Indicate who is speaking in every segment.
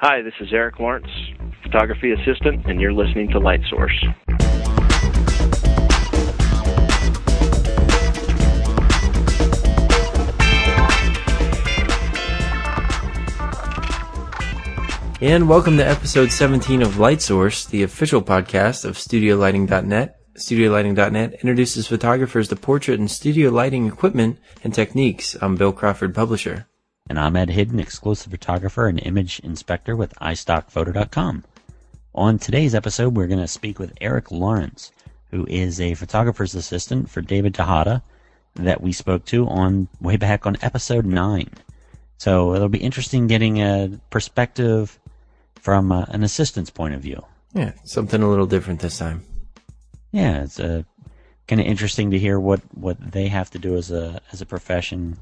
Speaker 1: Hi, this is Erik Lawrence, photography assistant, and you're listening to Light Source.
Speaker 2: And welcome to episode 17 of Light Source, the official podcast of StudioLighting.net. StudioLighting.net introduces photographers to portrait and studio lighting equipment and techniques. I'm Bill Crawford, publisher.
Speaker 3: And I'm Ed Hidden, exclusive photographer and image inspector with iStockPhoto.com. On today's episode, we're going to speak with Erik Lawrence, who is a photographer's assistant for David Tejada that we spoke to on way back on episode 9. So it'll be interesting getting a perspective from uh, an assistant's point of view.
Speaker 2: Yeah, something a little different this time.
Speaker 3: Yeah, it's uh, kind of interesting to hear what, what they have to do as a as a profession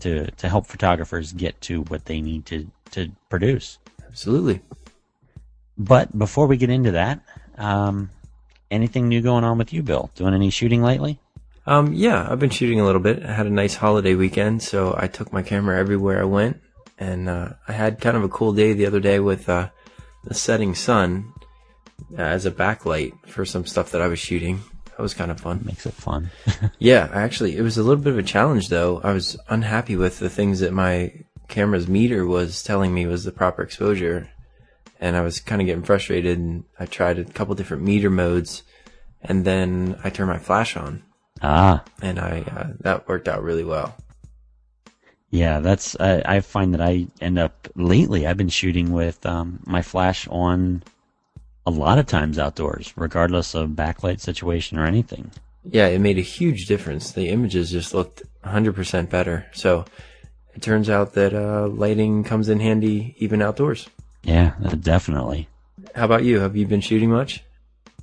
Speaker 3: to to help photographers get to what they need to to produce.
Speaker 2: Absolutely.
Speaker 3: But before we get into that, um, anything new going on with you, Bill? Doing any shooting lately?
Speaker 2: Um, yeah, I've been shooting a little bit. I had a nice holiday weekend, so I took my camera everywhere I went, and uh, I had kind of a cool day the other day with uh, the setting sun uh, as a backlight for some stuff that I was shooting. That was kind of fun.
Speaker 3: Makes it fun.
Speaker 2: yeah, actually, it was a little bit of a challenge though. I was unhappy with the things that my camera's meter was telling me was the proper exposure, and I was kind of getting frustrated. And I tried a couple different meter modes, and then I turned my flash on,
Speaker 3: ah,
Speaker 2: and I uh, that worked out really well.
Speaker 3: yeah, that's. I I find that I end up lately. I've been shooting with um, my flash on a lot of times outdoors, regardless of backlight situation or anything.
Speaker 2: Yeah, it made a huge difference. The images just looked 100% better. So it turns out that uh, lighting comes in handy even outdoors.
Speaker 3: Yeah, uh, definitely.
Speaker 2: How about you? Have you been shooting much?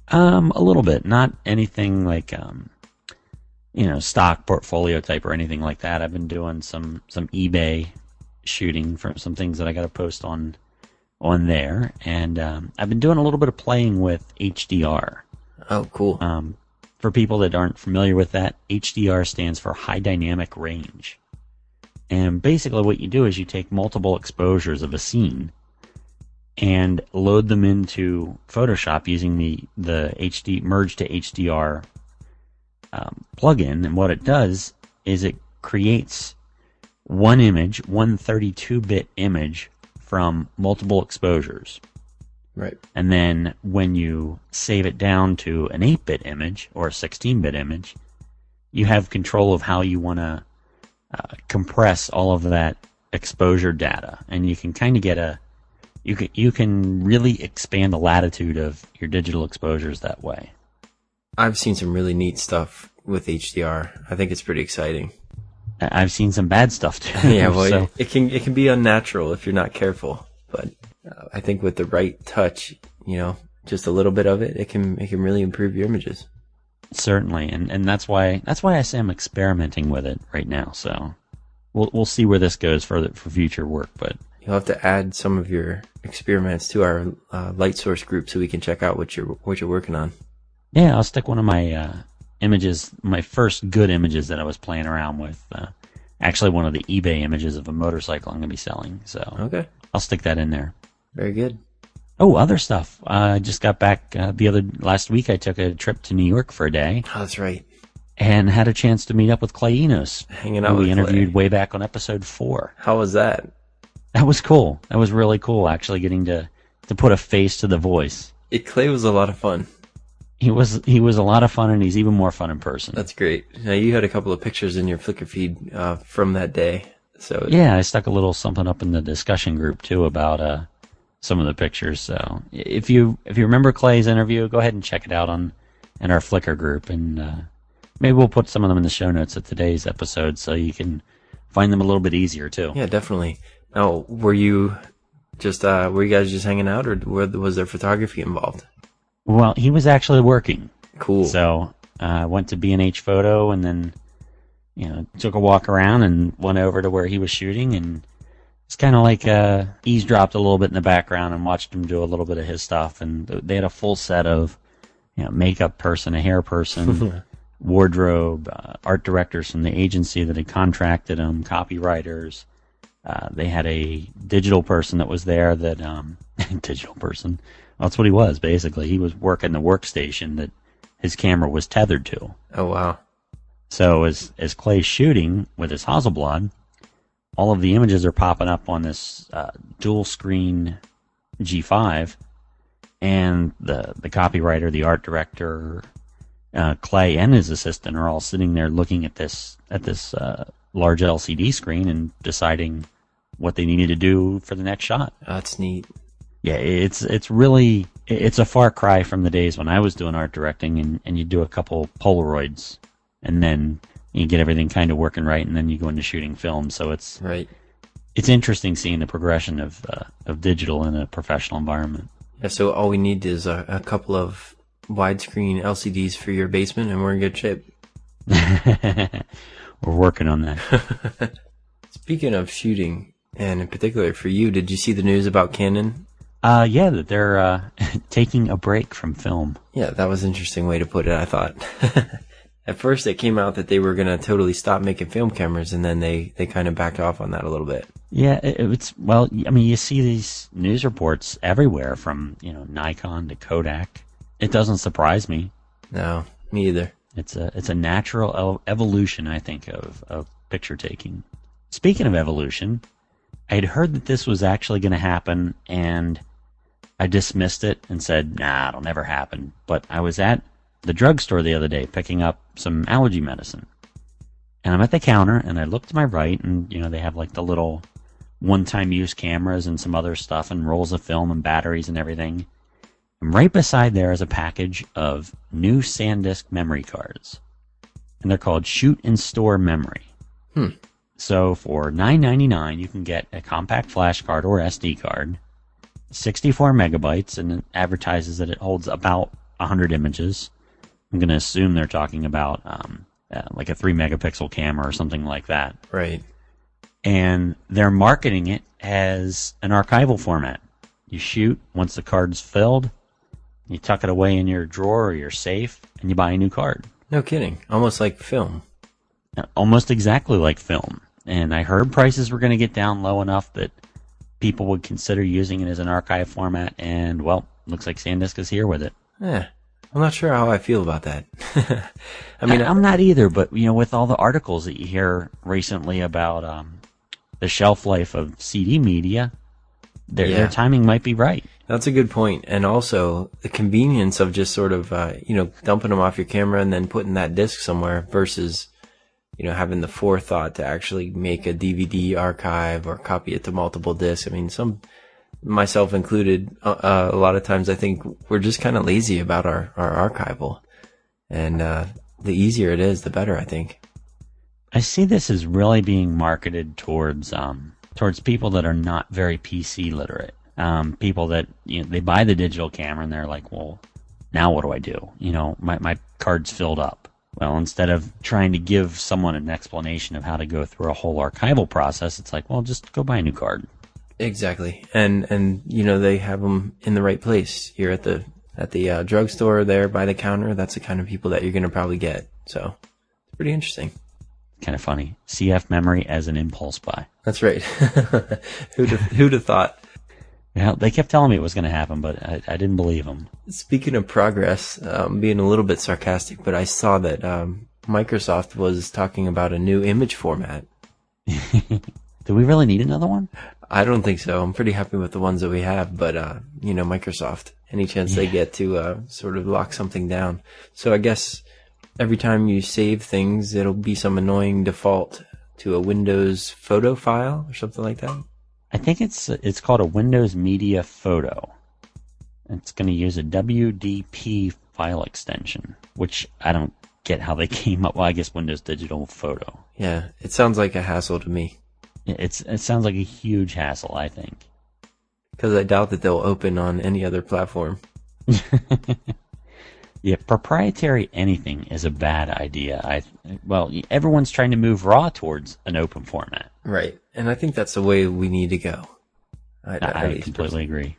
Speaker 3: Um, a little bit, not anything like um, you know, stock portfolio type or anything like that. I've been doing some some eBay shooting for some things that I got to post on on there, and um, I've been doing a little bit of playing with HDR.
Speaker 2: Oh, cool.
Speaker 3: Um, for people that aren't familiar with that, HDR stands for High Dynamic Range. And basically, what you do is you take multiple exposures of a scene and load them into Photoshop using the the HD merge to HDR um, plugin. And what it does is it creates one image, one 32-bit image from multiple exposures.
Speaker 2: Right.
Speaker 3: And then when you save it down to an 8 bit image or a 16 bit image, you have control of how you want to uh, compress all of that exposure data. And you can kind of get a, you can, you can really expand the latitude of your digital exposures that way.
Speaker 2: I've seen some really neat stuff with HDR. I think it's pretty exciting.
Speaker 3: I've seen some bad stuff too.
Speaker 2: yeah, well,
Speaker 3: so,
Speaker 2: it, it can it can be unnatural if you're not careful. But uh, I think with the right touch, you know, just a little bit of it, it can it can really improve your images.
Speaker 3: certainly. And, and that's why, that's why I say I'm experimenting with it right now. So we'll, we'll see where this goes for, the, for future work, but
Speaker 2: You'll have to add some of your experiments to our uh, light source group so we can check out what you're what you're working on.
Speaker 3: Yeah, I'll stick one of my uh, images, my first good images that I was playing around with. Uh, actually, one of the eBay images of a motorcycle I'm going to be selling. So
Speaker 2: Okay,
Speaker 3: I'll stick that in there.
Speaker 2: very good.
Speaker 3: Oh, other stuff. Uh, I just got back uh, the other last week. I took a trip to New York for a day
Speaker 2: Oh, that's right.
Speaker 3: and had a chance to meet up with Clay Enos,
Speaker 2: Hanging out with
Speaker 3: we interviewed
Speaker 2: Clay.
Speaker 3: way back on episode four.
Speaker 2: How was that?
Speaker 3: That was cool. That was really cool. Actually, getting to to put a face to the voice.
Speaker 2: It Clay was a lot of fun.
Speaker 3: He was he was a lot of fun, and he's even more fun in person.
Speaker 2: That's great. Now you had a couple of pictures in your Flickr feed uh, from that day. So
Speaker 3: Yeah, I stuck a little something up in the discussion group too about uh some of the pictures. So if you if you remember Clay's interview, go ahead and check it out on in our Flickr group, and uh, maybe we'll put some of them in the show notes of today's episode, so you can find them a little bit easier too.
Speaker 2: yeah, definitely. Now, were you just uh, were you guys just hanging out, or was there photography involved?
Speaker 3: Well, he was actually working,
Speaker 2: Cool.
Speaker 3: so I uh, went to B and H Photo, and then you know took a walk around and went over to where he was shooting, and it's kind of like uh, eavesdropped a little bit in the background and watched him do a little bit of his stuff, and they had a full set of you know makeup person, a hair person. Wardrobe, uh, art directors from the agency that had contracted him, copywriters, Uh, they had a digital person that was there that, um, digital person. That's what he was, basically. He was working the workstation that his camera was tethered to.
Speaker 2: Oh wow.
Speaker 3: So as, as Clay's shooting with his Hasselblad, all of the images are popping up on this, uh, dual screen G5 and the, the copywriter, the art director, uh, Clay and his assistant are all sitting there looking at this, at this, uh, large LCD screen and deciding what they needed to do for the next shot.
Speaker 2: That's neat.
Speaker 3: Yeah, it's it's really it's a far cry from the days when I was doing art directing and, and you do a couple Polaroids and then you get everything kind of working right and then you go into shooting film. So it's
Speaker 2: Right.
Speaker 3: it's interesting seeing the progression of uh, of digital in a professional environment.
Speaker 2: Yeah. So all we need is a, a couple of widescreen LCDs for your basement, and we're in good shape.
Speaker 3: We're working on that.
Speaker 2: Speaking of shooting, and in particular for you, did you see the news about Canon?
Speaker 3: Uh, yeah, that they're uh, taking a break from film.
Speaker 2: Yeah, that was an interesting way to put it, I thought. At first it came out that they were gonna totally stop making film cameras and then they, they kind of backed off on that a little bit.
Speaker 3: Yeah, it, it's well. I mean, you see these news reports everywhere from you know Nikon to Kodak. It doesn't surprise me.
Speaker 2: No, me either.
Speaker 3: It's a it's a natural evolution, I think, of of picture taking. Speaking of evolution, I had heard that this was actually going to happen, and I dismissed it and said, "Nah, it'll never happen." But I was at the drugstore the other day picking up some allergy medicine, and I'm at the counter, and I look to my right, and you know they have like the little one-time use cameras and some other stuff, and rolls of film and batteries and everything. And right beside there is a package of new SanDisk memory cards. And they're called Shoot and Store Memory.
Speaker 2: Hmm.
Speaker 3: So for $9.99, you can get a compact flash card or SD card, 64 megabytes, and it advertises that it holds about 100 images. I'm going to assume they're talking about um, uh, like a 3 megapixel camera or something like that.
Speaker 2: Right.
Speaker 3: And they're marketing it as an archival format. You shoot, once the card's filled, you tuck it away in your drawer or your safe, and you buy a new card.
Speaker 2: No kidding. Almost like film.
Speaker 3: Almost exactly like film. And I heard prices were going to get down low enough that people would consider using it as an archive format, and well, looks like SanDisk is here with it.
Speaker 2: Eh, I'm not sure how I feel about that. I mean,
Speaker 3: I, am not either, but you know, with all the articles that you hear recently about um, the shelf life of CD media, their,
Speaker 2: Yeah.
Speaker 3: their timing might be right.
Speaker 2: That's a good point. And also the convenience of just sort of, uh, you know, dumping them off your camera and then putting that disc somewhere versus, you know, having the forethought to actually make a DVD archive or copy it to multiple discs. I mean, some, myself included, uh, uh, a lot of times I think we're just kind of lazy about our, our archival. And, uh, the easier it is, the better, I think.
Speaker 3: I see this as really being marketed towards um, towards people that are not very PC literate. Um, people that you know, they buy the digital camera and they're like, well, now what do I do? You know, my my card's filled up. Well, instead of trying to give someone an explanation of how to go through a whole archival process, it's like, well, just go buy a new card.
Speaker 2: Exactly, and and you know they have them in the right place here at the at the uh, drugstore there by the counter. That's the kind of people that you're going to probably get. So it's pretty interesting.
Speaker 3: Kind of funny. CF memory as an impulse buy.
Speaker 2: That's right. who'd have, who'd have thought?
Speaker 3: Yeah, they kept telling me it was going to happen, but I, I didn't believe them.
Speaker 2: Speaking of progress, um, being a little bit sarcastic, but I saw that um, Microsoft was talking about a new image format.
Speaker 3: Do we really need another one?
Speaker 2: I don't think so. I'm pretty happy with the ones that we have, but uh, you know, Microsoft, any chance they get to uh, sort of lock something down. So I guess every time you save things, it'll be some annoying default to a Windows photo file or something like that.
Speaker 3: I think it's it's called a Windows Media Photo. It's going to use a WDP file extension, which I don't get how they came up. Well, I guess Windows Digital Photo.
Speaker 2: Yeah, it sounds like a hassle to me
Speaker 3: It's it sounds like a huge hassle. I think.
Speaker 2: because I doubt that they'll open on any other platform.
Speaker 3: Yeah, proprietary anything is a bad idea. I well, everyone's trying to move RAW towards an open format.
Speaker 2: Right, and I think that's the way we need to go. I, at
Speaker 3: I completely agree.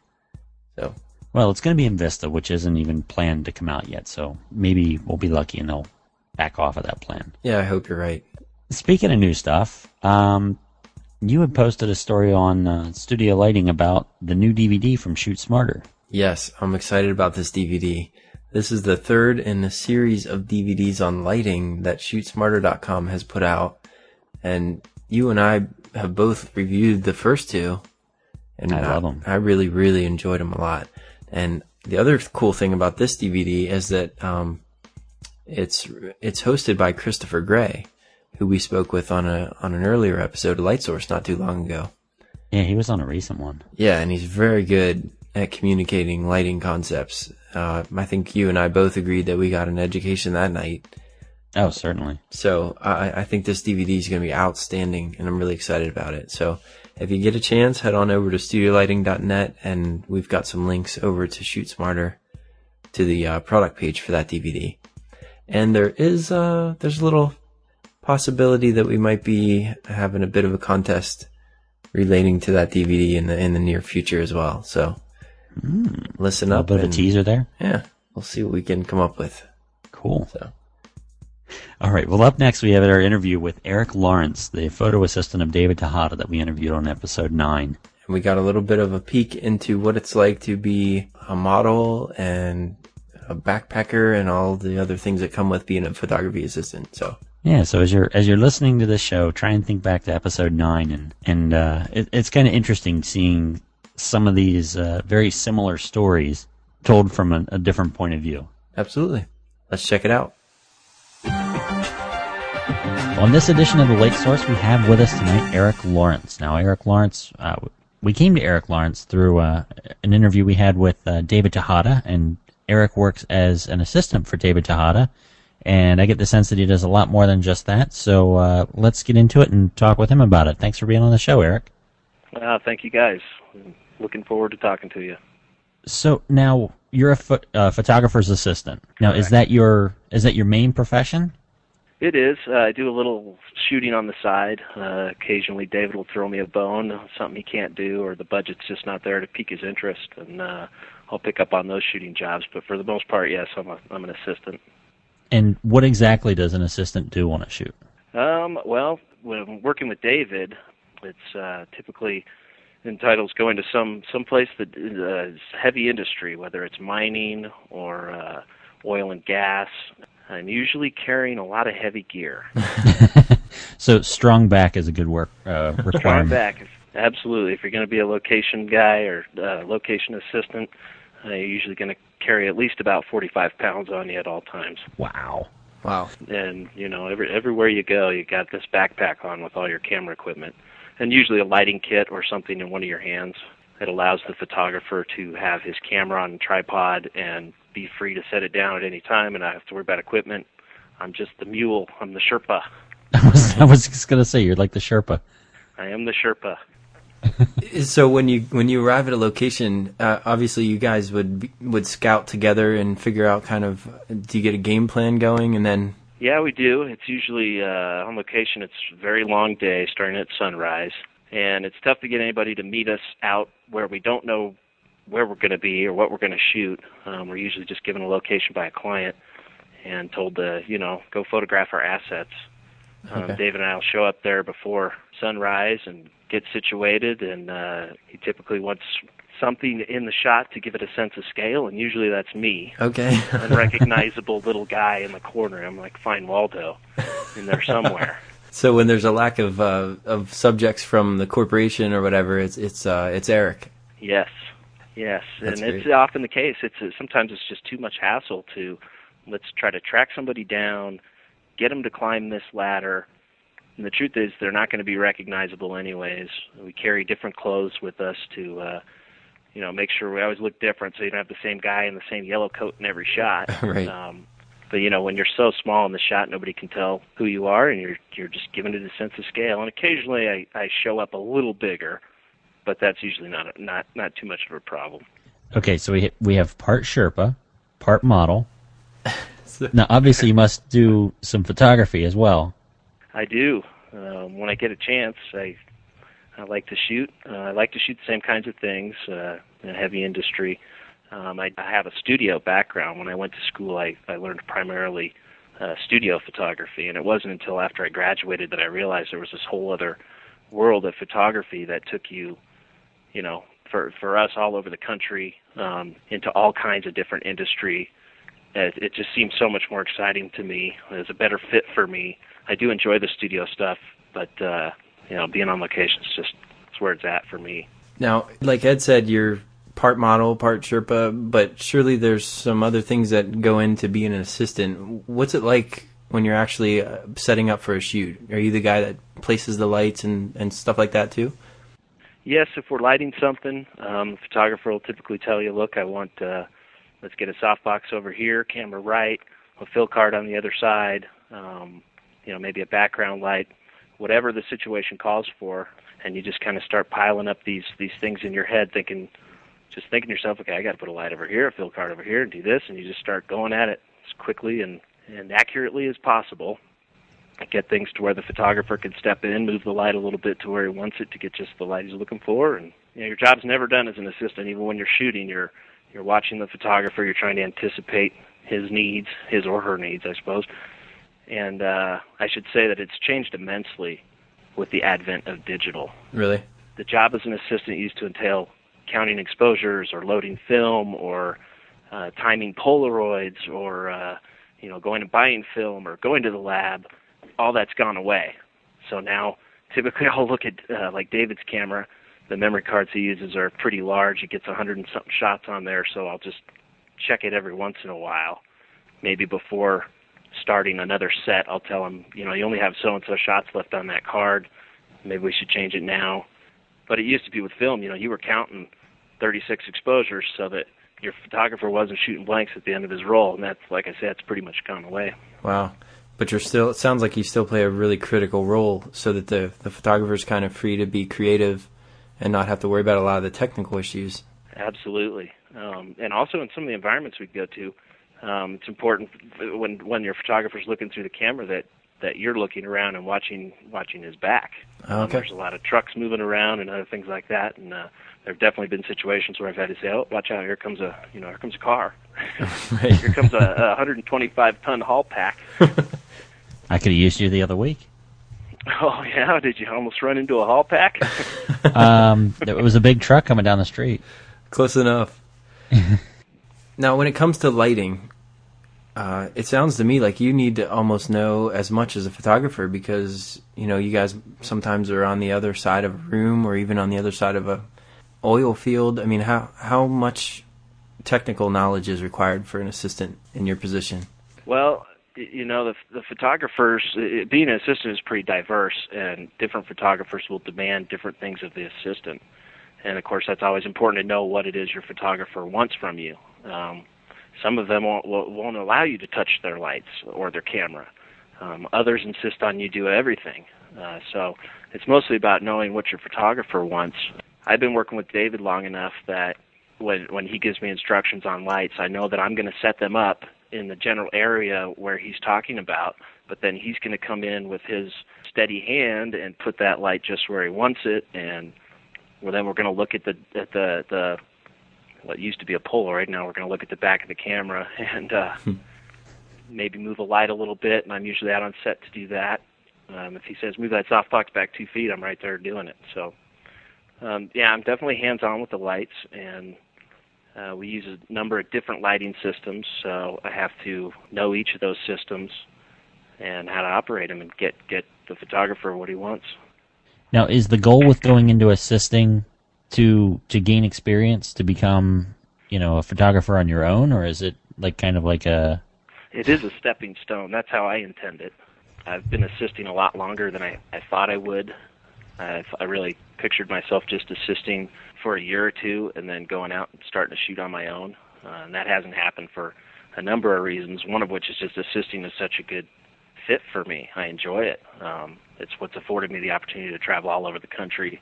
Speaker 2: So
Speaker 3: Well, it's going to be in Vista, which isn't even planned to come out yet. So maybe we'll be lucky and they'll back off of that plan.
Speaker 2: yeah, I hope you're right.
Speaker 3: Speaking of new stuff, um, you had posted a story on uh, Studio Lighting about the new DVD from Shoot Smarter.
Speaker 2: Yes, I'm excited about this DVD. This is the third in a series of DVDs on lighting that ShootSmarter.com has put out. And you and I have both reviewed the first two. And
Speaker 3: I love 'em.
Speaker 2: I really, really enjoyed them a lot. And the other cool thing about this DVD is that, um, it's, it's hosted by Christopher Gray, who we spoke with on a, on an earlier episode of Light Source not too long ago.
Speaker 3: Yeah, he was on a recent one.
Speaker 2: Yeah, and he's very good at communicating lighting concepts. Uh, I think you and I both agreed that we got an education that night.
Speaker 3: Oh, certainly.
Speaker 2: So I, I think this DVD is going to be outstanding, and I'm really excited about it. So if you get a chance, head on over to studiolighting.net, and we've got some links over to Shoot Smarter to the uh, product page for that DVD. And there is uh, there's a little possibility that we might be having a bit of a contest relating to that DVD in the in the near future as well. So listen
Speaker 3: A
Speaker 2: up.
Speaker 3: bit of a teaser there.
Speaker 2: Yeah, we'll see what we can come up with.
Speaker 3: Cool.
Speaker 2: So
Speaker 3: All right. Well, up next we have our interview with Erik Lawrence, the photo assistant of David Tejada that we interviewed on episode nine.
Speaker 2: and we got a little bit of a peek into what it's like to be a model and a backpacker and all the other things that come with being a photography assistant. So
Speaker 3: Yeah. So as you're as you're listening to this show, try and think back to episode nine, and and uh, it, it's kind of interesting seeing some of these uh, very similar stories told from a, a different point of view.
Speaker 2: absolutely, let's check it out.
Speaker 3: On this edition of the Light Source, we have with us tonight Erik Lawrence. Now, Erik Lawrence, uh, we came to Erik Lawrence through uh, an interview we had with uh, David Tejada, and Erik works as an assistant for David Tejada, and I get the sense that he does a lot more than just that. So uh, let's get into it and talk with him about it. Thanks for being on the show, Erik.
Speaker 1: Uh, thank you guys. Looking forward to talking to you.
Speaker 3: So now you're a uh, photographer's assistant. Now, is that your is that your main profession?
Speaker 1: It is. Uh, I do a little shooting on the side. Uh, occasionally, David will throw me a bone, something he can't do, or the budget's just not there to pique his interest, and uh, I'll pick up on those shooting jobs. But for the most part, yes, I'm a, I'm an assistant.
Speaker 3: And what exactly does an assistant do on a shoot?
Speaker 1: Um, well, when I'm working with David, it's uh, typically entitles going to some some place that uh, is heavy industry, whether it's mining or uh, oil and gas. I'm usually carrying a lot of heavy gear.
Speaker 3: So strong back is a good work uh,
Speaker 1: Strong back, absolutely. If you're going to be a location guy or uh, location assistant, uh, you're usually going to carry at least about 45 pounds on you at all times.
Speaker 3: Wow.
Speaker 2: Wow,
Speaker 1: and you know every everywhere you go you got this backpack on with all your camera equipment and usually a lighting kit or something in one of your hands. It allows the photographer to have his camera on a tripod and be free to set it down at any time and not have to worry about equipment. I'm just the mule. I'm the sherpa.
Speaker 3: I was, I was just gonna say you're like the Sherpa.
Speaker 1: i am the sherpa.
Speaker 2: So when you when you arrive at a location, uh, obviously you guys would would scout together and figure out kind of do you get a game plan going and then
Speaker 1: Yeah, we do. It's usually uh, on location. It's a very long day, starting at sunrise, and it's tough to get anybody to meet us out where we don't know where we're going to be or what we're going to shoot. Um, we're usually just given a location by a client and told to, you know, go photograph our assets. Um,
Speaker 2: Okay.
Speaker 1: David and I will show up there before sunrise and get situated, and uh, he typically wants something in the shot to give it a sense of scale, and usually that's me
Speaker 2: okay,
Speaker 1: unrecognizable little guy in the corner. I'm like, find Waldo in there somewhere.
Speaker 2: so when there's a lack of uh, of subjects from the corporation or whatever, it's it's uh, it's Erik.
Speaker 1: yes, yes,
Speaker 2: That's
Speaker 1: and it's often the case. It's uh, sometimes it's just too much hassle to let's try to track somebody down, get them to climb this ladder. And the truth is, they're not going to be recognizable anyways. We carry different clothes with us to, uh, you know, make sure we always look different, so you don't have the same guy in the same yellow coat in every shot.
Speaker 2: Right.
Speaker 1: Um, but you know, when you're so small in the shot, nobody can tell who you are, and you're you're just given it a sense of scale. And occasionally, I I show up a little bigger, but that's usually not not not too much of a problem.
Speaker 3: Okay, so we we have part Sherpa, part model. Now, obviously, you must do some photography as well.
Speaker 1: I do. Um, when I get a chance, I I like to shoot. Uh, I like to shoot the same kinds of things uh, in heavy industry. Um, I, I have a studio background. When I went to school, I, I learned primarily uh, studio photography, and it wasn't until after I graduated that I realized there was this whole other world of photography that took you, you know, for for us all over the country um, into all kinds of different industry. It, it just seems so much more exciting to me. It's a better fit for me. I do enjoy the studio stuff, but uh, you know, being on location is just it's where it's at for me.
Speaker 2: Now, like Ed said, you're part model, part Sherpa, but surely there's some other things that go into being an assistant. What's it like when you're actually uh, setting up for a shoot? Are you the guy that places the lights and, and stuff like that too?
Speaker 1: Yes, if we're lighting something, um, the photographer will typically tell you, "Look, I want uh, let's get a softbox over here, camera right, a fill card on the other side, um, you know, maybe a background light, whatever the situation calls for." And you just kind of start piling up these these things in your head, thinking, just thinking to yourself, "Okay, I got to put a light over here, a fill card over here, and do this," and you just start going at it as quickly and and accurately as possible get things to where the photographer can step in, move the light a little bit to where he wants it to get just the light he's looking for. And you know, your job's never done as an assistant. Even when you're shooting, you're you're watching the photographer. You're trying to anticipate his needs, his or her needs, I suppose. And uh, I should say that it's changed immensely with the advent of digital.
Speaker 2: Really,
Speaker 1: the job as an assistant used to entail counting exposures or loading film or uh, timing Polaroids or uh, you know going and buying film or going to the lab all that's gone away. So now, typically, I'll look at uh, like David's camera. The memory cards he uses are pretty large. He gets hundred and something shots on there, so I'll just check it every once in a while. Maybe before starting another set, I'll tell him, you know, you only have so and so shots left on that card. Maybe we should change it now. But it used to be with film, you know, you were counting 36 exposures so that your photographer wasn't shooting blanks at the end of his roll, and that's, like I said, it's pretty much gone away.
Speaker 2: Wow but you're still it sounds like you still play a really critical role so that the the photographer's kind of free to be creative and not have to worry about a lot of the technical issues
Speaker 1: absolutely um, and also in some of the environments we go to um, it's important when when your photographer's looking through the camera that that you're looking around and watching watching his back
Speaker 2: um,
Speaker 1: there's a lot of trucks moving around and other things like that and uh, there have definitely been situations where I've had to say, "Oh, watch out! Here comes a you know here comes a car, here comes a, a 125 ton Haulpak."
Speaker 3: I could have used you the other week.
Speaker 1: Oh yeah, did you almost run into a Haulpak?
Speaker 3: um, it was a big truck coming down the street.
Speaker 2: Close enough. Now, when it comes to lighting, uh, it sounds to me like you need to almost know as much as a photographer because you know you guys sometimes are on the other side of a room or even on the other side of a oil field. I mean, how how much technical knowledge is required for an assistant in your position?
Speaker 1: Well, you know the the photographers being an assistant is pretty diverse and different photographers will demand different things of the assistant and of course that's always important to know what it is your photographer wants from you um, some of them won't, won't allow you to touch their lights or their camera. Um, others insist on you do everything. Uh, so it's mostly about knowing what your photographer wants. I've been working with david long enough that when when he gives me instructions on lights i know that i'm going to set them up in the general area where he's talking about, but then he's going to come in with his steady hand and put that light just where he wants it, and well, then we're going to look at the at the the what used to be a Polaroid. Now we're going to look at the back of the camera and uh, hmm. maybe move a light a little bit. And I'm usually out on set to do that. Um, if he says move that softbox back two feet, I'm right there doing it. So um, yeah, I'm definitely hands on with the lights and uh, we use a number of different lighting systems, so I have to know each of those systems and how to operate them and get get the photographer what he wants.
Speaker 3: Now, is the goal with going into assisting to to gain experience to become, you know, a photographer on your own, or is it like kind of like a?
Speaker 1: It is a stepping stone. That's how I intend it. I've been assisting a lot longer than I, I thought I would. I've, I really pictured myself just assisting for a year or two and then going out and starting to shoot on my own. Uh, and that hasn't happened for a number of reasons. One of which is just assisting is such a good fit for me. I enjoy it. Um, it's what's afforded me the opportunity to travel all over the country,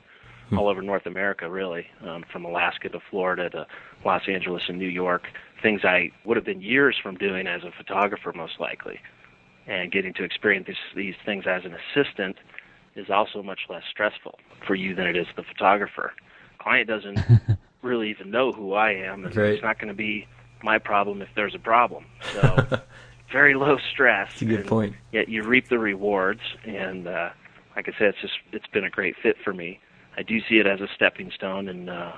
Speaker 1: hmm. all over North America, really, um, from Alaska to Florida to Los Angeles and New York. Things I would have been years from doing as a photographer, most likely. And getting to experience these, these things as an assistant is also much less stressful for you than it is the photographer client doesn't really even know who I am, and right. it's not going to be my problem if there's a problem. So very low stress.
Speaker 2: That's a good point.
Speaker 1: Yet you reap the rewards, and uh, like I said, it's just it's been a great fit for me. I do see it as a stepping stone, and uh,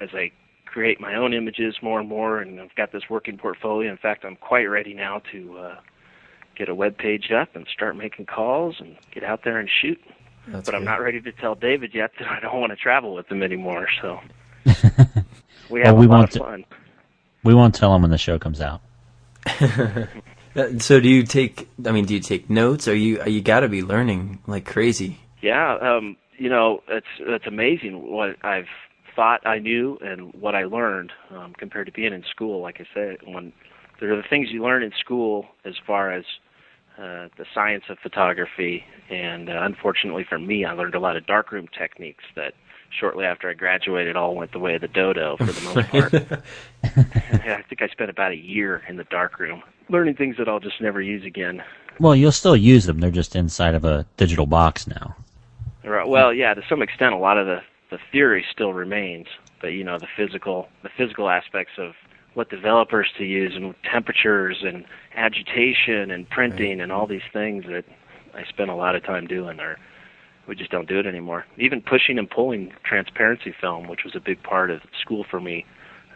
Speaker 1: as I create my own images more and more, and I've got this working portfolio. In fact, I'm quite ready now to uh, get a web page up and start making calls and get out there and shoot.
Speaker 2: That's
Speaker 1: but I'm not ready to tell David yet that I don't want to travel with him anymore. So we
Speaker 3: Well,
Speaker 1: have
Speaker 3: we
Speaker 1: a lot
Speaker 3: want
Speaker 1: of
Speaker 3: to-
Speaker 1: fun.
Speaker 3: We won't tell him when the show comes out.
Speaker 2: Uh, So do you take? I mean, do you take notes? Or you you got to be learning like crazy?
Speaker 1: Yeah, um, you know, it's it's amazing what I've thought I knew and what I learned um, compared to being in school. Like I said, when there are the things you learn in school as far as uh, the science of photography, and uh, unfortunately for me, I learned a lot of darkroom techniques that shortly after I graduated all went the way of the dodo for the most part. Yeah, I think I spent about a year in the darkroom learning things that I'll just never use again.
Speaker 3: Well, you'll still use them. They're just inside of a digital box now.
Speaker 1: Right. Well, yeah, to some extent, a lot of the the theory still remains, but you know, the physical the physical aspects of what developers to use and temperatures and agitation and printing and all these things that I spent a lot of time doing are we just don't do it anymore. Even pushing and pulling transparency film, which was a big part of school for me.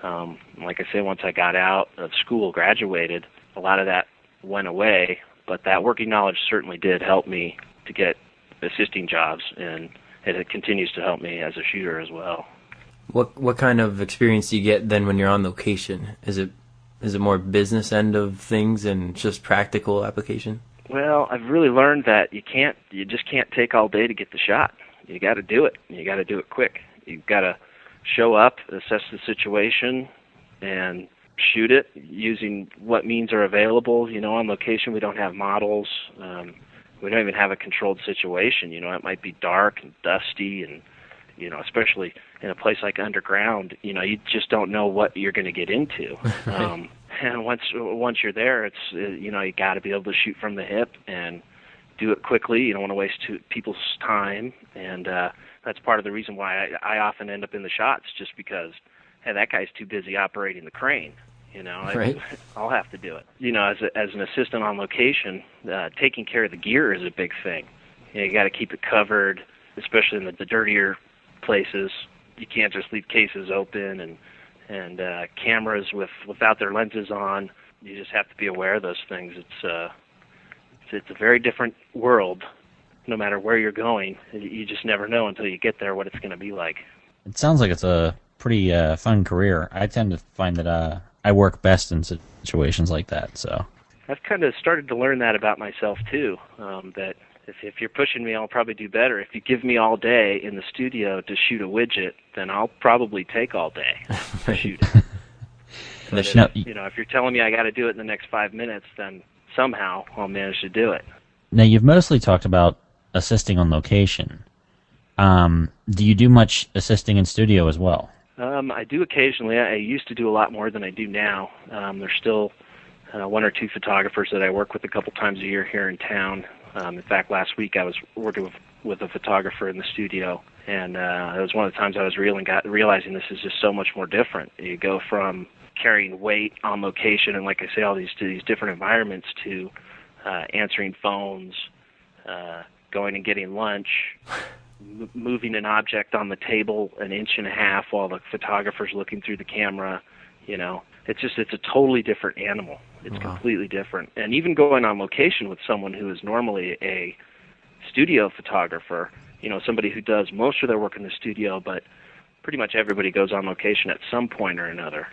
Speaker 1: Um, like I say, once I got out of school, graduated, a lot of that went away, but that working knowledge certainly did help me to get assisting jobs, and it continues to help me as a shooter as well.
Speaker 2: What what kind of experience do you get then when you're on location? Is it is it more business end of things and just practical application?
Speaker 1: Well, I've really learned that you can't, you just can't take all day to get the shot. You got to do it. You got to do it quick. You've got to show up, assess the situation, and shoot it using what means are available. You know, on location we don't have models. Um, we don't even have a controlled situation. You know, it might be dark and dusty, and you know, especially in a place like underground, you know, you just don't know what you're going to get into. Um, and once once you're there, it's you know you got to be able to shoot from the hip and do it quickly. You don't want to waste two, people's time, and uh, that's part of the reason why I, I often end up in the shots, just because hey, that guy's too busy operating the crane. You know, I-
Speaker 2: Right.
Speaker 1: I'll have to do it. You know, as a, as an assistant on location, uh, taking care of the gear is a big thing. You, know, you got to keep it covered, especially in the, the dirtier places. You can't just leave cases open and and uh, cameras with without their lenses on. You just have to be aware of those things. It's uh, it's, it's a very different world. No matter where you're going, you just never know until you get there what it's going to be like.
Speaker 3: It sounds like it's a pretty uh, fun career. I tend to find that uh, I work best in situations like that. So
Speaker 1: I've kind of started to learn that about myself too. Um, that if, if you're pushing me, I'll probably do better. If you give me all day in the studio to shoot a widget, then I'll probably take all day to shoot it. If,
Speaker 3: No,
Speaker 1: you know, if you're telling me I got to do it in the next five minutes, then somehow I'll manage to do it.
Speaker 3: now you've mostly talked about assisting on location. Um, do you do much assisting in studio as well?
Speaker 1: Um, I do occasionally. I I used to do a lot more than I do now. Um, there's still uh, one or two photographers that I work with a couple times a year here in town. Um, in fact, last week I was working with, with a photographer in the studio, and uh, it was one of the times I was reeling, got, realizing this is just so much more different. You go from carrying weight on location, and like I say, all these to these different environments to uh, answering phones, uh, going and getting lunch, m- moving an object on the table an inch and a half while the photographer's looking through the camera. You know, it's just it's a totally different animal. It's
Speaker 2: Wow.
Speaker 1: completely different. And even going on location with someone who is normally a studio photographer, you know, somebody who does most of their work in the studio, but pretty much everybody goes on location at some point or another.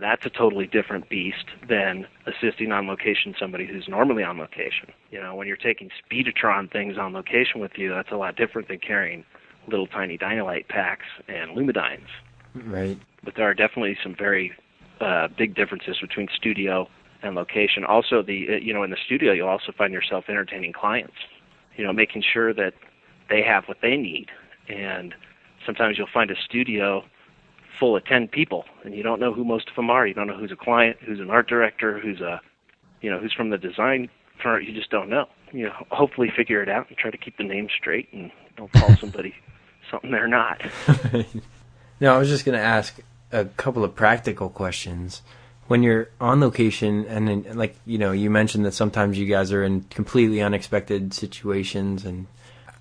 Speaker 1: That's a totally different beast than assisting on location somebody who's normally on location. You know, when you're taking Speedotron things on location with you, that's a lot different than carrying little tiny Dynalite packs and Lumidynes.
Speaker 2: Right.
Speaker 1: But there are definitely some very uh, big differences between studio and location. Also, the uh, you know in the studio you'll also find yourself entertaining clients. You know, making sure that they have what they need, and sometimes you'll find a studio full of ten people, and you don't know who most of them are. You don't know who's a client, who's an art director, who's a you know who's from the design firm. You just don't know. You know, hopefully figure it out and try to keep the names straight, and don't call somebody something they're not.
Speaker 2: No, I was just going to ask a couple of practical questions. When you're on location, and then, like you know, you mentioned that sometimes you guys are in completely unexpected situations, and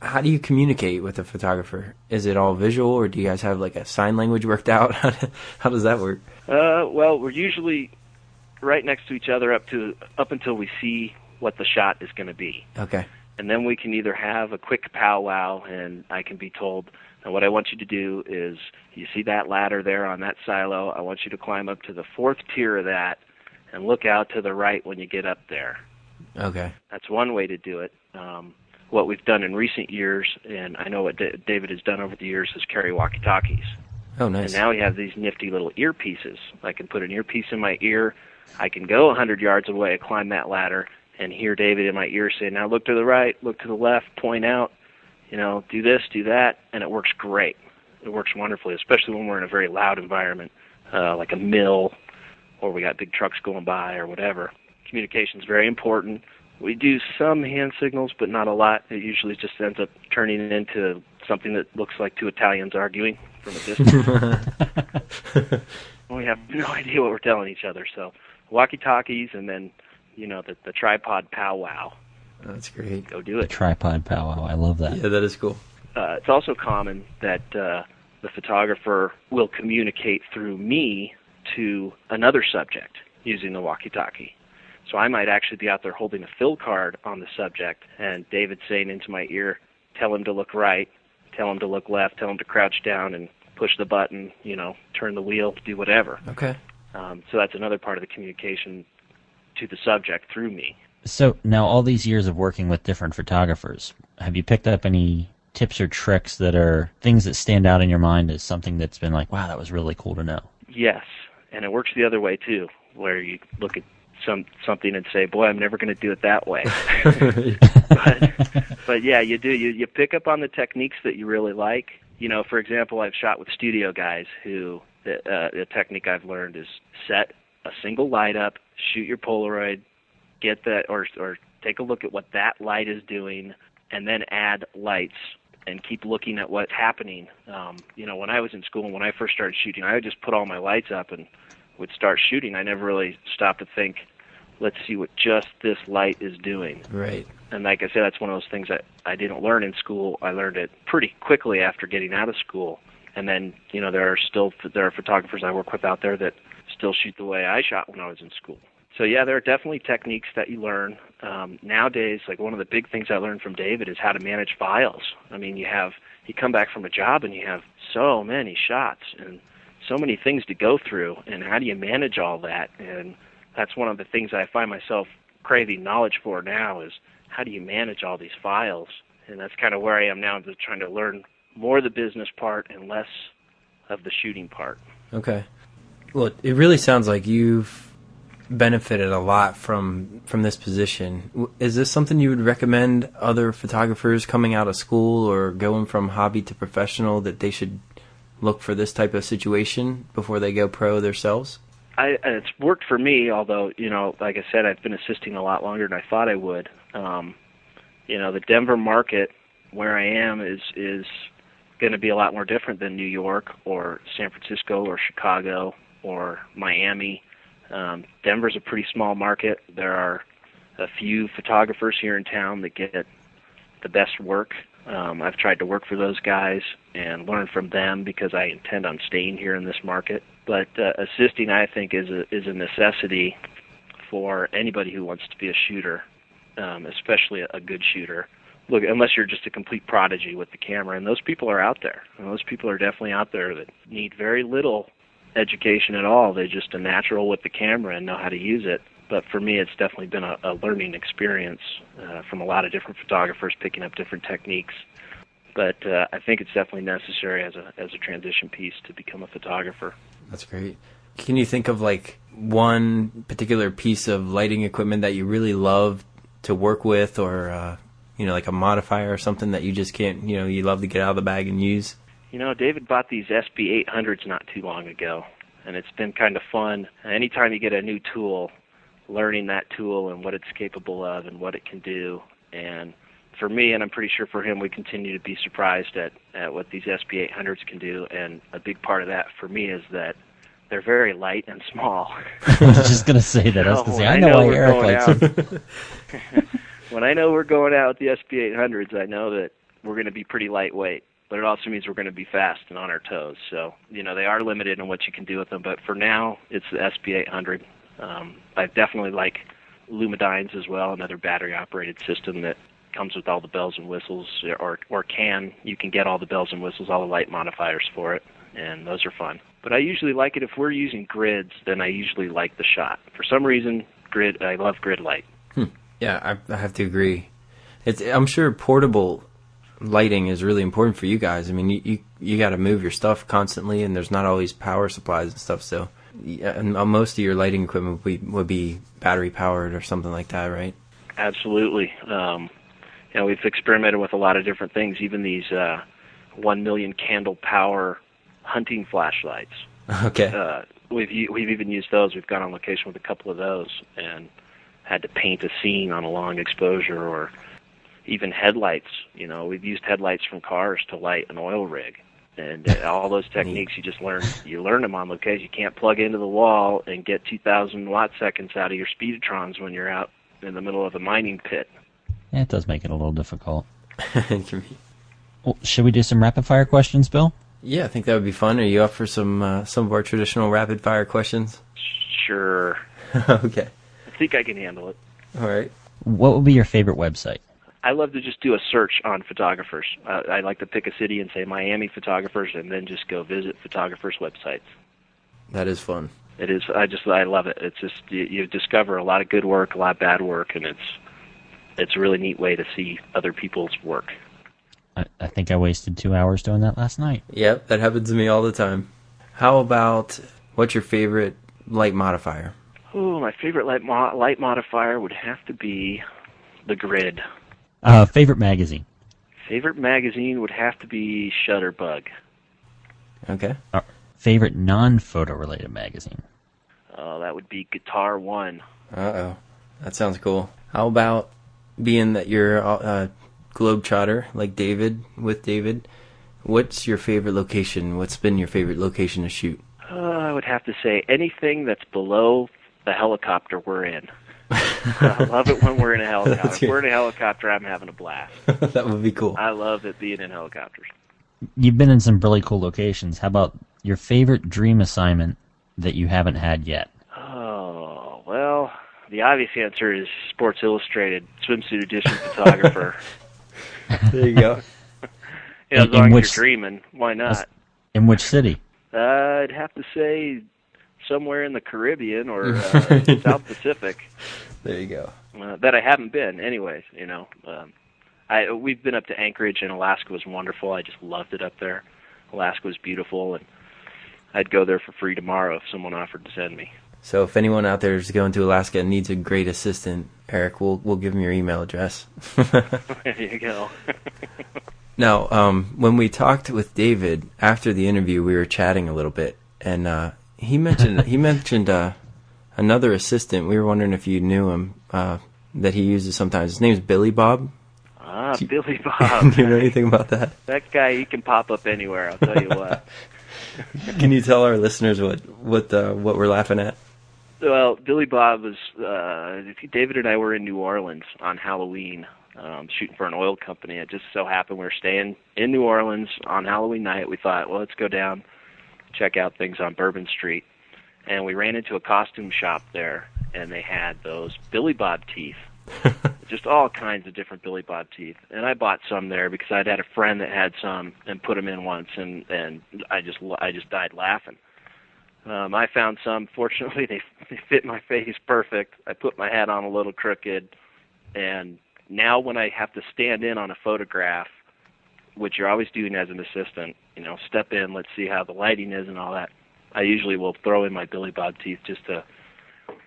Speaker 2: how do you communicate with a photographer? Is it all visual, or do you guys have like a sign language worked out? how does that work?
Speaker 1: Uh, well, we're usually right next to each other up to up until we see what the shot is going to be.
Speaker 2: Okay.
Speaker 1: And then we can either have a quick powwow, and I can be told, now what I want you to do is, you see that ladder there on that silo. I want you to climb up to the fourth tier of that, and look out to the right when you get up there.
Speaker 2: Okay.
Speaker 1: That's one way to do it. Um, what we've done in recent years, and I know what D- David has done over the years, is carry walkie-talkies.
Speaker 2: Oh, nice.
Speaker 1: And now we have these nifty little earpieces. I can put an earpiece in my ear. I can go 100 yards away, climb that ladder, and hear David in my ear say, "Now look to the right, look to the left, point out, you know, do this, do that," and it works great. It works wonderfully, especially when we're in a very loud environment, uh, like a mill, or we got big trucks going by, or whatever. Communication is very important. We do some hand signals, but not a lot. It usually just ends up turning into something that looks like two Italians arguing from a distance. we have no idea what we're telling each other. So, walkie-talkies, and then, you know, the, the tripod powwow.
Speaker 2: That's great.
Speaker 1: Go do
Speaker 3: The
Speaker 1: it.
Speaker 3: tripod powwow. I love that.
Speaker 2: Yeah, that is cool.
Speaker 1: Uh, it's also common that uh, the photographer will communicate through me to another subject using the walkie-talkie. So I might actually be out there holding a fill card on the subject, and David's saying into my ear, "Tell him to look right, tell him to look left, tell him to crouch down and push the button, you know, turn the wheel, do whatever."
Speaker 2: Okay.
Speaker 1: Um, so that's another part of the communication to the subject through me.
Speaker 3: So now, all these years of working with different photographers, have you picked up any tips or tricks that are things that stand out in your mind as something that's been like, wow, that was really cool to know?
Speaker 1: Yes, and it works the other way too, where you look at some something and say, "Boy, I'm never going to do it that way." but, but yeah, you do. You you pick up on the techniques that you really like. You know, for example, I've shot with studio guys who the, uh, the technique I've learned is set a single light up, shoot your Polaroid, get that, or or take a look at what that light is doing, and then add lights and keep looking at what's happening. Um, you know, when I was in school and when I first started shooting, I would just put all my lights up and would start shooting. I never really stopped to think, let's see what just this light is doing.
Speaker 2: Right.
Speaker 1: And like I said, that's one of those things that I didn't learn in school. I learned it pretty quickly after getting out of school. And then, you know, there are still there are photographers I work with out there that still shoot the way I shot when I was in school. So yeah, there are definitely techniques that you learn um, nowadays. Like one of the big things I learned from David is how to manage files. I mean, you have you come back from a job and you have so many shots and so many things to go through, and how do you manage all that? And that's one of the things I find myself craving knowledge for now is how do you manage all these files? And that's kind of where I am now, just trying to learn more the business part and less of the shooting part.
Speaker 2: Okay. Well, it really sounds like you've benefited a lot from from this position. Is this something you would recommend other photographers coming out of school or going from hobby to professional that they should look for this type of situation before they go pro themselves?
Speaker 1: I, it's worked for me, although you know, like I said, I've been assisting a lot longer than I thought I would. Um, you know, the Denver market where I am is is going to be a lot more different than New York or San Francisco or Chicago or Miami. Um, Denver's a pretty small market. There are a few photographers here in town that get the best work. Um, I've tried to work for those guys and learn from them because I intend on staying here in this market. But uh, assisting, I think, is a is a necessity for anybody who wants to be a shooter, um, especially a, a good shooter. Look, unless you're just a complete prodigy with the camera, and those people are out there. And those people are definitely out there that need very little education at all. They're just a natural with the camera and know how to use it. But for me, it's definitely been a, a learning experience uh, from a lot of different photographers, picking up different techniques. But uh, I think it's definitely necessary as a as a transition piece to become a photographer.
Speaker 2: That's great. Can you think of like one particular piece of lighting equipment that you really love to work with or uh, you know like a modifier or something that you just can't, you know, you love to get out of the bag and use?
Speaker 1: You know, David bought these SB 800s not too long ago, and it's been kind of fun. Anytime you get a new tool, learning that tool and what it's capable of and what it can do. And for me, and I'm pretty sure for him, we continue to be surprised at, at what these SB800s can do. And a big part of that for me is that they're very light and small.
Speaker 3: I was just gonna say that. I was oh, gonna
Speaker 1: Oh,
Speaker 3: say
Speaker 1: I
Speaker 3: I know,
Speaker 1: know
Speaker 3: why
Speaker 1: Erik
Speaker 3: likes them.
Speaker 1: when I know we're going out with the SB800s, I know that we're going to be pretty lightweight, but it also means we're going to be fast and on our toes. So, you know, they are limited in what you can do with them. But for now, it's the SB800. Um, I definitely like Lumedynes as well, another battery-operated system that comes with all the bells and whistles, or or can you can get all the bells and whistles, all the light modifiers for it, and those are fun. But I usually like it if we're using grids, then I usually like the shot. For some reason, grid I love grid light.
Speaker 2: Hmm. Yeah, I, I have to agree. It's I'm sure portable lighting is really important for you guys. I mean, you you, you got to move your stuff constantly, and there's not always power supplies and stuff. So, most of your lighting equipment would be, would be battery powered or something like that, right?
Speaker 1: Absolutely. Um, you know, we've experimented with a lot of different things, even these uh, one million candle power hunting flashlights.
Speaker 2: Okay.
Speaker 1: Uh, we've we've even used those. We've gone on location with a couple of those and had to paint a scene on a long exposure, or even headlights. You know, we've used headlights from cars to light an oil rig, and uh, all those techniques you just learn. You learn them on location. You can't plug into the wall and get 2,000 watt seconds out of your speedotrons when you're out in the middle of a mining pit.
Speaker 3: Yeah, it does make it a little difficult. well, should we do some rapid fire questions, Bill?
Speaker 2: Yeah, I think that would be fun. Are you up for some uh, some of our traditional rapid fire questions?
Speaker 1: Sure.
Speaker 2: okay.
Speaker 1: I think I can handle it.
Speaker 2: All right.
Speaker 3: What would be your favorite website?
Speaker 1: I love to just do a search on photographers. Uh, I like to pick a city and say Miami photographers, and then just go visit photographers' websites.
Speaker 2: That is fun.
Speaker 1: It is. I just I love it. It's just you, you discover a lot of good work, a lot of bad work, and it's it's a really neat way to see other people's work.
Speaker 3: I, I think I wasted two hours doing that last night.
Speaker 2: Yep, that happens to me all the time. How about what's your favorite light modifier?
Speaker 1: Oh, my favorite light mo- light modifier would have to be the Grid.
Speaker 3: Uh, favorite magazine.
Speaker 1: Favorite magazine would have to be Shutterbug.
Speaker 2: Okay.
Speaker 3: Uh, favorite non-photo related magazine.
Speaker 1: Uh, that would be Guitar One.
Speaker 2: Uh oh, that sounds cool. How about being that you're a globetrotter like David with David? What's your favorite location? What's been your favorite location to shoot?
Speaker 1: Uh, I would have to say anything that's below the helicopter we're in. I love it when we're in a helicopter. if we're in a helicopter, I'm having a blast.
Speaker 2: that would be cool.
Speaker 1: I love it being in helicopters.
Speaker 3: You've been in some really cool locations. How about your favorite dream assignment that you haven't had yet?
Speaker 1: Oh, well, the obvious answer is Sports Illustrated swimsuit edition photographer.
Speaker 2: there you go.
Speaker 1: yeah, as long as you're dreaming, why not?
Speaker 3: In which city?
Speaker 1: Uh, I'd have to say somewhere in the Caribbean or uh, South Pacific.
Speaker 2: There you go.
Speaker 1: Uh, that I haven't been, anyways. You know, um, I we've been up to Anchorage and Alaska was wonderful. I just loved it up there. Alaska was beautiful, and I'd go there for free tomorrow if someone offered to send me.
Speaker 2: So if anyone out there is going to Alaska and needs a great assistant, Erik, we'll we'll give him your email address.
Speaker 1: there you go.
Speaker 2: now, um, when we talked with David after the interview, we were chatting a little bit, and uh, he mentioned he mentioned uh, another assistant. We were wondering if you knew him uh, that he uses sometimes. His name's Billy Bob.
Speaker 1: Ah, you, Billy Bob.
Speaker 2: do you know anything about that?
Speaker 1: That guy, he can pop up anywhere. I'll tell you what.
Speaker 2: can you tell our listeners what what uh, what we're laughing at?
Speaker 1: Well, Billy Bob was uh, David and I were in New Orleans on Halloween, um, shooting for an oil company. It just so happened we were staying in New Orleans on Halloween night. We thought, well, let's go down, check out things on Bourbon Street, and we ran into a costume shop there, and they had those Billy Bob teeth, just all kinds of different Billy Bob teeth. And I bought some there because I'd had a friend that had some and put them in once, and and I just I just died laughing. Um, I found some. Fortunately, they, they fit my face perfect. I put my hat on a little crooked, and now when I have to stand in on a photograph, which you're always doing as an assistant, you know, step in, let's see how the lighting is and all that. I usually will throw in my Billy Bob teeth just to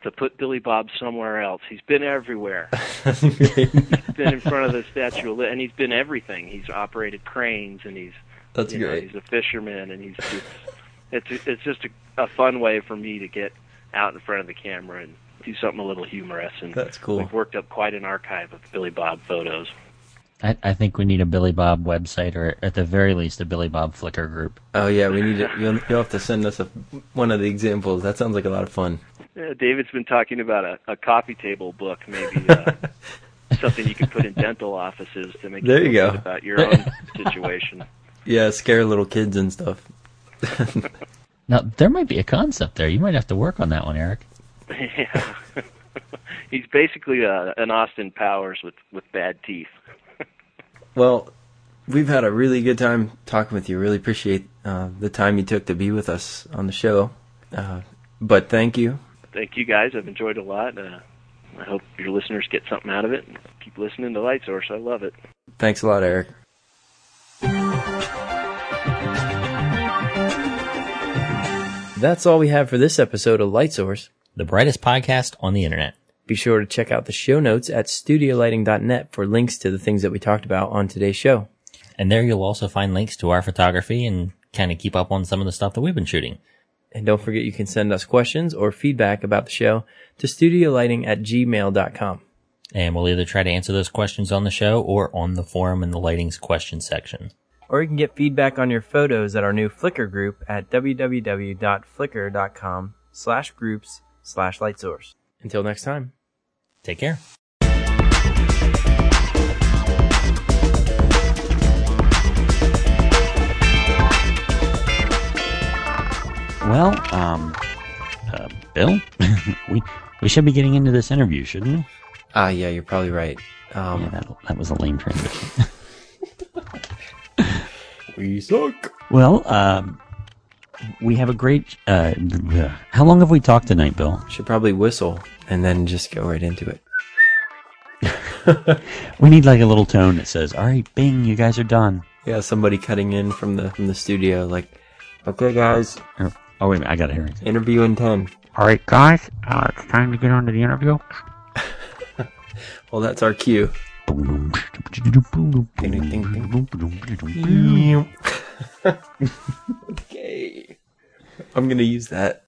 Speaker 1: to put Billy Bob somewhere else. He's been everywhere. he's been in front of the Statue of and he's been everything. He's operated cranes, and he's
Speaker 2: that's great.
Speaker 1: Know, he's a fisherman, and he's just it's it's just a, a fun way for me to get out in front of the camera and do something a little humorous. And
Speaker 2: that's cool.
Speaker 1: We've worked up quite an archive of Billy Bob photos.
Speaker 3: I, I think we need a Billy Bob website, or at the very least, a Billy Bob Flickr group.
Speaker 2: Oh yeah, we need it. You'll, you'll have to send us a, one of the examples. That sounds like a lot of fun.
Speaker 1: Yeah, David's been talking about a, a coffee table book, maybe. Uh, something you could put in dental offices to make
Speaker 2: There
Speaker 1: you
Speaker 2: you go.
Speaker 1: about your own situation.
Speaker 2: Yeah, scare little kids and stuff.
Speaker 3: Now there might be a concept there. You might have to work on that one, Erik.
Speaker 1: yeah. He's basically uh, an Austin Powers with with bad teeth.
Speaker 2: Well, we've had a really good time talking with you. Really appreciate uh, the time you took to be with us on the show. Uh, but thank you.
Speaker 1: Thank you guys. I've enjoyed a lot. Uh, I hope your listeners get something out of it. Keep listening to Light Source. I love it.
Speaker 2: Thanks a lot, Erik. That's all we have for this episode of Light Source.
Speaker 4: The brightest podcast on the internet.
Speaker 2: Be sure to check out the show notes at studiolighting.net for links to the things that we talked about on today's show.
Speaker 4: And there you'll also find links to our photography and kind of keep up on some of the stuff that we've been shooting.
Speaker 2: And don't forget you can send us questions or feedback about the show to studiolighting at gmail.com.
Speaker 4: And we'll either try to answer those questions on the show or on the forum in the lighting's question section.
Speaker 2: Or you can get feedback on your photos at our new Flickr group at www.flickr.com slash groups slash lightsource. Until next time.
Speaker 4: Take care.
Speaker 3: Well, um, uh, Bill, we we should be getting into this interview, shouldn't we?
Speaker 2: Ah, yeah, you're probably right. Um,
Speaker 3: Yeah, that that was a lame transition.
Speaker 2: we suck.
Speaker 3: well, um, we have a great. Uh, how long have we talked tonight, Bill?
Speaker 2: Should probably whistle and then just go right into it.
Speaker 3: We need like a little tone that says, "All right, Bing, you guys are done."
Speaker 2: Yeah, somebody cutting in from the from the studio, like, okay, guys,
Speaker 3: oh wait a minute, I got to hear it.
Speaker 2: interview in ten.
Speaker 3: All right, guys, uh, it's time to get on to the interview.
Speaker 2: Well, that's our cue. I'm gonna use that.